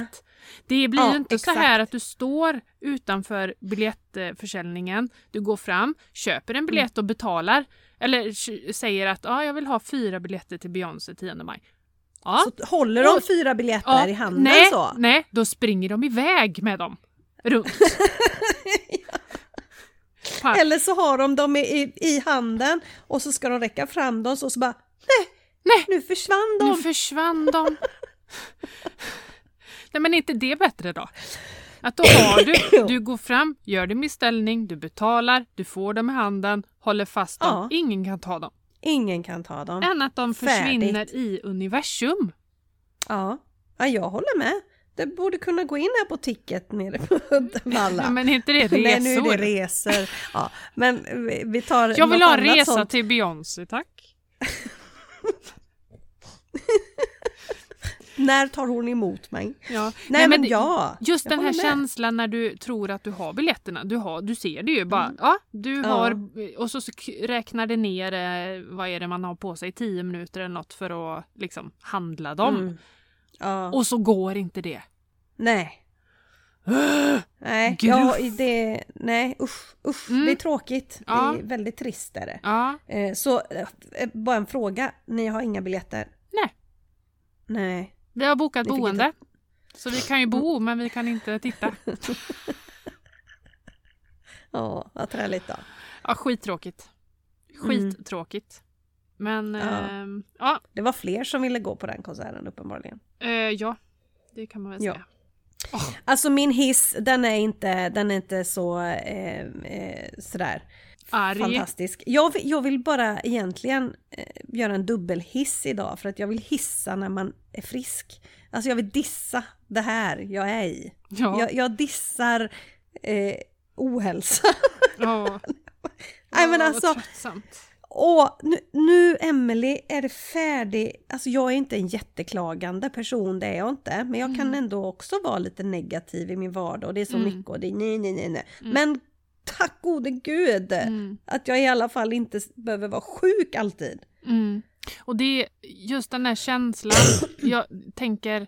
Det blir Ja, ju inte så exakt. här att du står utanför biljettförsäljningen, du går fram, köper en biljett och betalar. Eller säger att ah, jag vill ha fyra biljetter till Beyoncé 10 maj. Ja. Så håller de Och- fyra biljetter Ja, i handen nej, så? Nej, då springer de iväg med dem. Runt. Pa- Eller så har de dem i, i, i handen och så ska de räcka fram dem så, så bara nej, Nej. nu försvann de. Nu försvann de. Nej men är inte det bättre då? Att då har du, du går fram, gör din beställning, du betalar, du får dem i handen, håller fast dem, Ja. ingen kan ta dem. Ingen kan ta dem. Än att de Färdigt. försvinner i universum. Ja. ja, jag håller med. Det borde kunna gå in här på ticket nere på Uddevalla. Ja, men inte det resor? Nej, nu är det resor. Ja, men vi- tar Jag vill ha en resa sånt. till Beyoncé, tack. När tar hon emot mig? Ja. Nej, men, det- ja. Just den här med. känslan när du tror att du har biljetterna. Du, har, du ser det ju bara. Mm. Ja, du Ja. har... Och så, räknar det ner, eh, vad är det man har på sig, 10 minuter eller något för att liksom handla dem. Mm. Ja. Och så går inte det. Nej. Nej, ja, det, nej usch, usch Mm. det är tråkigt. Ja. Det är väldigt trist är det. Ja, Eh, så eh, bara en fråga, ni har inga biljetter? Nej. Nej. Vi har bokat boende. Så vi kan ju bo, men vi kan inte titta. Ja, vad träligt då. Ja, skittråkigt. Skittråkigt. Men Mm. Ja. ehm, ja, Det var fler som ville gå på den konserten uppenbarligen. eh, ja, det kan man väl Ja. säga. Alltså min hiss, den är inte, den är inte så eh, eh, sådär Arg. fantastisk. Jag jag vill bara egentligen eh, göra en dubbelhiss idag för att jag vill hissa när man är frisk. Alltså jag vill dissa det här jag är i. Ja. Jag, jag dissar eh, ohälsa. ja. Nej men alltså, och nu, nu Emily är det färdig. Alltså jag är inte en jätteklagande person, det är jag inte. Men jag kan ändå också vara lite negativ i min vardag och det är så Mm. mycket och det är nej, nej, nej, nej. Men tack gode gud Mm. att jag i alla fall inte behöver vara sjuk alltid. Mm. Och det är just den här känslan, jag tänker,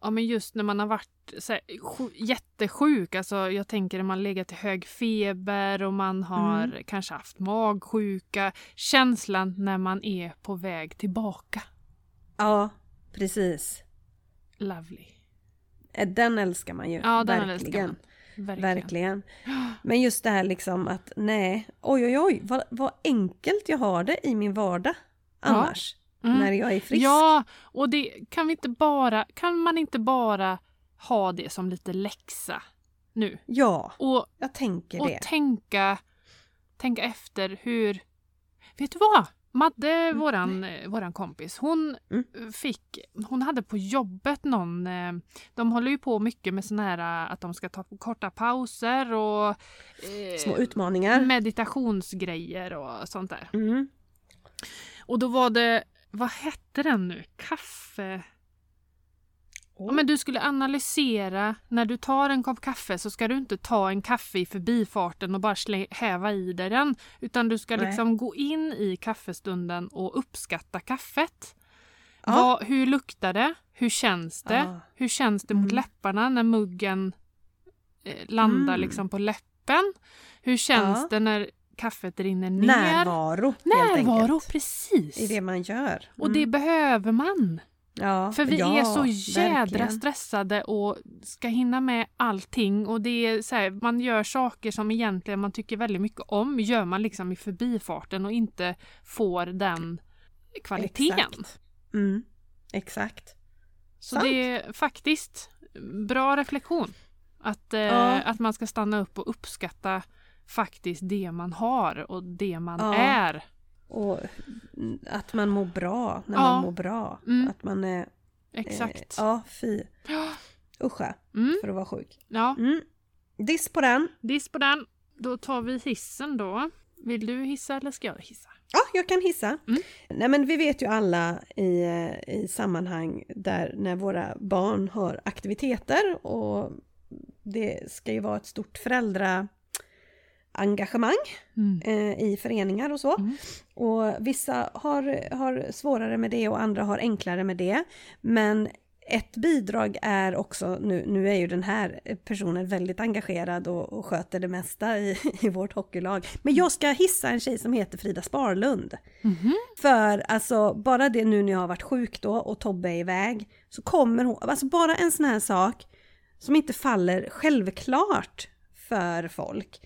ja men just när man har varit så här, sj- jättesjuk, alltså jag tänker när man legat i hög feber och man har Mm. kanske haft magsjuka, känslan när man är på väg tillbaka. Ja, precis. Lovely. Eh, Den älskar man ju. Ja, den älskar verkligen. Verkligen. Verkligen. Men just det här liksom att nej, oj oj oj, vad, vad enkelt jag har det i min vardag annars. Mm. När jag är frisk. Ja, och det kan vi inte bara, kan man inte bara ha det som lite läxa nu? ja Och jag tänker och det. tänka, tänka efter hur... Vet du vad? Madde, våran, eh, våran kompis, hon Mm. fick... Hon hade på jobbet någon... eh, De håller ju på mycket med såna här eh, att de ska ta korta pauser och... eh, Små utmaningar. meditationsgrejer och sånt där. Mm. Och då var det... Vad hette den nu? Kaffe... Ja, men du skulle analysera, när du tar en kopp kaffe så ska du inte ta en kaffe i förbifarten och bara slä, häva i dig den. Utan du ska Nej. liksom gå in i kaffestunden och uppskatta kaffet. Ja. Vad, hur luktar det? Hur känns det? Ja. Hur känns det mot Mm. läpparna när muggen eh, landar Mm. liksom på läppen? Hur känns Ja. det när kaffet rinner ner? Närvaro, helt Närvaro, enkelt. precis! I det man gör. Och det Mm. behöver man. Ja, För vi ja, är så jädra verkligen. stressade och ska hinna med allting och det är så här, man gör saker som egentligen man tycker väldigt mycket om, gör man liksom i förbifarten och inte får den kvaliteten. Exakt. Mm. Exakt. Så Sant. det är faktiskt bra reflektion. Att, eh, Ja. att man ska stanna upp och uppskatta faktiskt det man har och det man är. Och att man mår bra när Ja. man mår bra. Mm. Att man är... Exakt. Eh, ja, fy. Uscha, Mm. för att vara sjuk. Ja, Mm. Diss på den. diss på den. Då tar vi hissen då. Vill du hissa eller ska jag hissa? Ja, jag kan hissa. Mm. Nej men vi vet ju alla i, eh, i sammanhang där när våra barn har aktiviteter och det ska ju vara ett stort föräldraengagemang Mm. eh, i föreningar och så. Mm. Och vissa har, har svårare med det och andra har enklare med det. Men ett bidrag är också, nu, nu är ju den här personen väldigt engagerad och, och sköter det mesta i, i vårt hockeylag. Men jag ska hissa en tjej som heter Frida Sparlund. Mhm. För alltså bara det nu när jag har varit sjuk då och Tobbe är iväg så kommer hon, alltså bara en sån här sak som inte faller självklart för folk.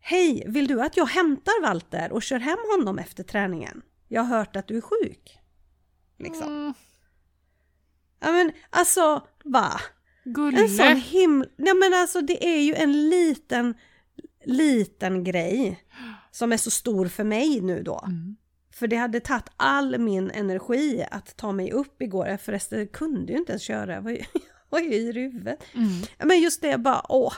Hej, vill du att jag hämtar Walter och kör hem honom efter träningen? Jag har hört att du är sjuk. Liksom. Mm. Ja men alltså, va? Gulle. En sån himla... Nej men alltså det är ju en liten, liten grej som är så stor för mig nu då. Mm. För det hade tagit all min energi att ta mig upp igår. Jag förresten kunde ju inte ens köra, jag var ju, jag var ju i huvudet. Mm. Men just det bara, åh.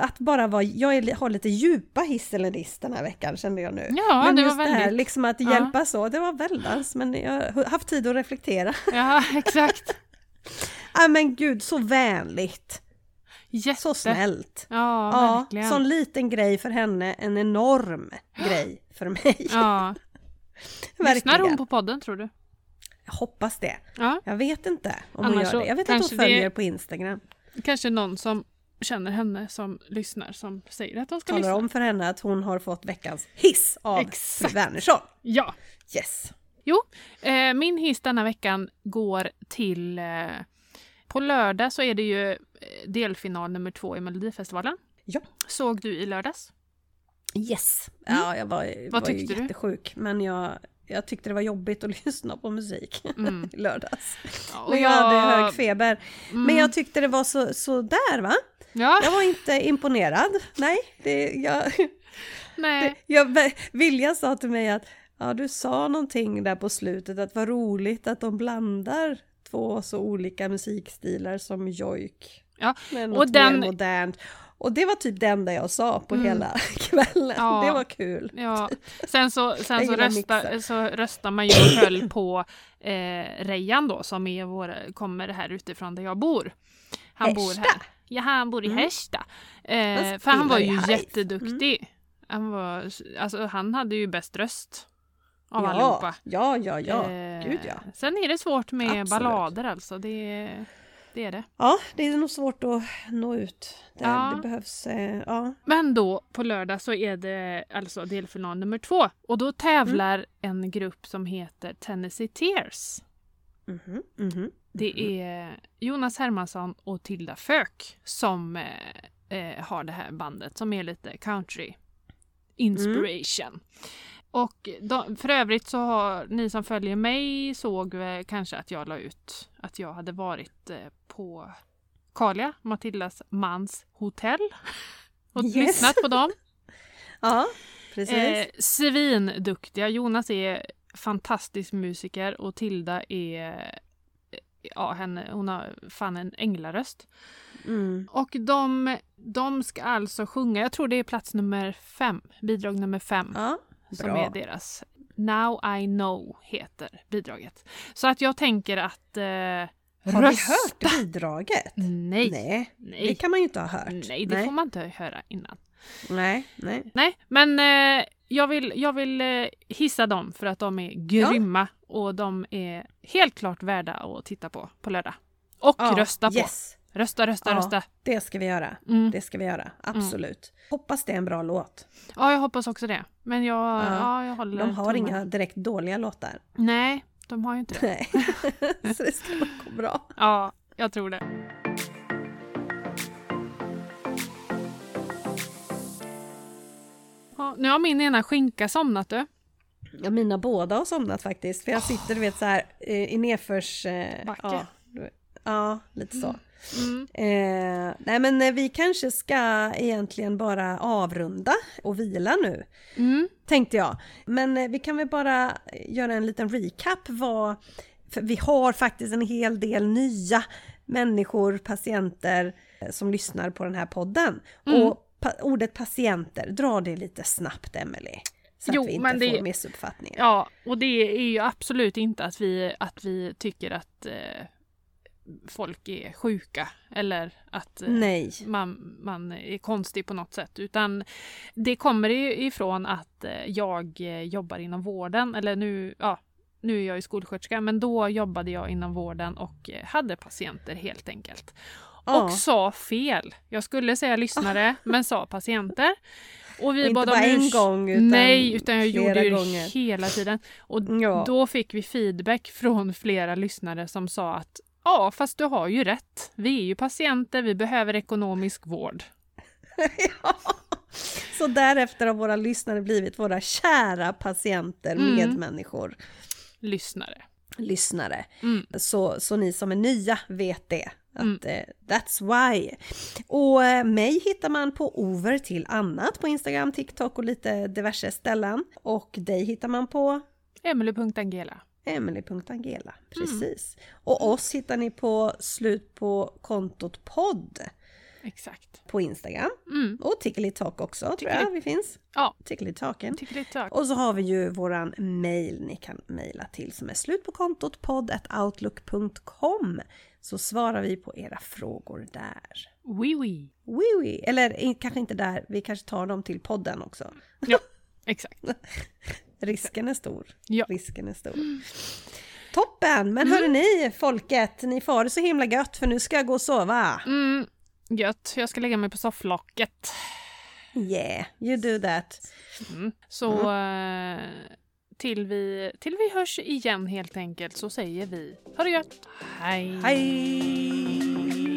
Att bara vara, jag har lite djupa hiss eller diss den här veckan kände jag nu. Ja, men det just var det här väldigt... liksom att Ja. hjälpas åt, det var väldans men jag har haft tid att reflektera. Ja, exakt. Ja men gud, så vänligt, Jätte. så snällt. Ja, Ja, verkligen. sån liten grej för henne, en enorm grej för mig. Ja. Lyssnar hon på podden tror du? Jag hoppas det. Ja. Jag vet inte om hon Annars gör så det. Jag vet att hon kanske det- följer på Instagram. Kanske någon som känner henne som lyssnar som säger att hon ska Talar lyssna. om för henne att hon har fått veckans hiss av Exakt. fru Wernersson. Ja. Yes. Jo, eh, min hiss denna veckan går till... Eh, på lördag så är det ju eh, delfinal nummer två i Melodifestivalen. Ja. Såg du i lördags? Yes. Ja, jag var, Mm. Vad var ju tyckte du? jättesjuk, men jag, jag tyckte det var jobbigt att lyssna på musik Mm. lördags. Ja, Och jag hade hög feber. Men Mm. jag tyckte det var så, så där va? Ja, Jag var inte imponerad. Nej, det, jag, nej. jag, Vilja sa till mig att ja, du sa någonting där på slutet att vad roligt att de blandar två så olika musikstilar som jojk Ja, med och något den- mer modernt. Och det var typ det enda jag sa på Mm. hela kvällen. Ja. Det var kul. Ja, sen så, sen så, rösta, så röstar man ju och höll på eh, Rejan då som är våra, kommer här utifrån där jag bor. Han bor Härsta? här. Ja, han bor i Mm. Härsta. Eh, för han var ju jätteduktig. Han, var, alltså, han hade ju bäst röst av ja, allihopa. ja, ja, ja. Eh, Gud ja. Sen är det svårt med Absolut. ballader alltså. Det, det är det. Ja, det är nog svårt att nå ut. Det, Ja. det behövs, eh, ja. Men då på lördag så är det alltså delfinal nummer två. Och då tävlar Mm. en grupp som heter Tennessee Tears. Mhm, mhm. Det är Jonas Hermansson och Tilda Fök som eh, eh, har det här bandet som är lite country inspiration. Och de, för övrigt så har ni som följer mig såg eh, kanske att jag la ut att jag hade varit eh, på Karlia, Matildas mans hotell och Yes. lyssnat på dem. Ja, precis. Eh, svinduktiga. Jonas är fantastisk musiker och Tilda är eh, Ja, henne, hon har fan en änglaröst. Mm. Och de, de ska alltså sjunga, jag tror det är plats nummer fem, bidrag nummer fem, Ja, som är deras. Now I know heter bidraget. Så att jag tänker att eh, Har rösta. vi hört bidraget? Nej, Nej, det nej, kan man ju inte ha hört. nej, det får man inte höra innan. Nej, nej. Nej, men eh, jag vill, jag vill eh, hissa dem för att de är grymma och de är helt klart värda att titta på på lördag. Och Ja, rösta på. Rösta, rösta, Ja. rösta. det ska vi göra. Mm. Det ska vi göra, absolut. Hoppas det är en bra låt. Ja, jag hoppas också det. Men jag, ja. Ja. jag håller De har tummarna. inga direkt dåliga låtar. Nej, de har ju inte det. Nej, så det ska nog gå bra. Ja, jag tror det. Ja, nu har min ena skinka somnat du. Ja, mina båda har somnat faktiskt. För jag sitter du vet så här eh, i nedförs... Eh, Backe. Ja, ja, lite så. Mm. Eh, nej men eh, vi kanske ska egentligen bara avrunda och vila nu. Mm. Tänkte jag. Men eh, vi kan väl bara göra en liten recap vad... För vi har faktiskt en hel del nya människor, patienter eh, som lyssnar på den här podden. Mm. Och pa- ordet patienter, dra det lite snabbt Emelie. Så Jo, att vi inte det- får missuppfattningar. Ja, och det är ju absolut inte att vi, att vi tycker att eh, folk är sjuka eller att eh, Nej. man, man är konstig på något sätt. Utan det kommer ifrån att eh, jag eh, jobbar inom vården. Eller nu, ja, nu är jag ju skolsköterska, men då jobbade jag inom vården och hade patienter helt enkelt. Och sa fel. Jag skulle säga lyssnare, men sa patienter. Och vi Och inte bad om bara en gång, utan Nej, utan jag gjorde det gånger. hela tiden. Och Ja. då fick vi feedback från flera lyssnare som sa att ja, fast du har ju rätt. Vi är ju patienter, vi behöver ekonomisk vård. ja. Så därefter har våra lyssnare blivit våra kära patienter, Mm. medmänniskor, Lyssnare. lyssnare. Mm. Så, så ni som är nya vet det. Att Mm. eh, that's why. Och eh, mig hittar man på over till annat på Instagram, TikTok och lite diverse ställen. Och dig hittar man på Emily.angela. emily.angela. Precis. Och oss hittar ni på slut på kontot podd. Exakt. på Instagram. Mm. Och Tickly Talk också tror Tickly- jag vi finns. Ja, Tickly Talken. tycker det är tack. Och så har vi ju våran mail ni kan mejla till som är slut på kontot podd.outlook.com så svarar vi på era frågor där. Oui, oui. Oui, oui. Eller kanske inte där, vi kanske tar dem till podden också. Ja, exakt. Risken är stor. Ja. Risken är stor. Toppen! Men hörru ni folket, ni får det så himla gött för nu ska jag gå och sova. Mm, gött. Jag ska lägga mig på sofflocket. Yeah, you do that. Mm. Så eh, till, vi, till vi hörs igen helt enkelt så säger vi ha det gött. Hej! Hej!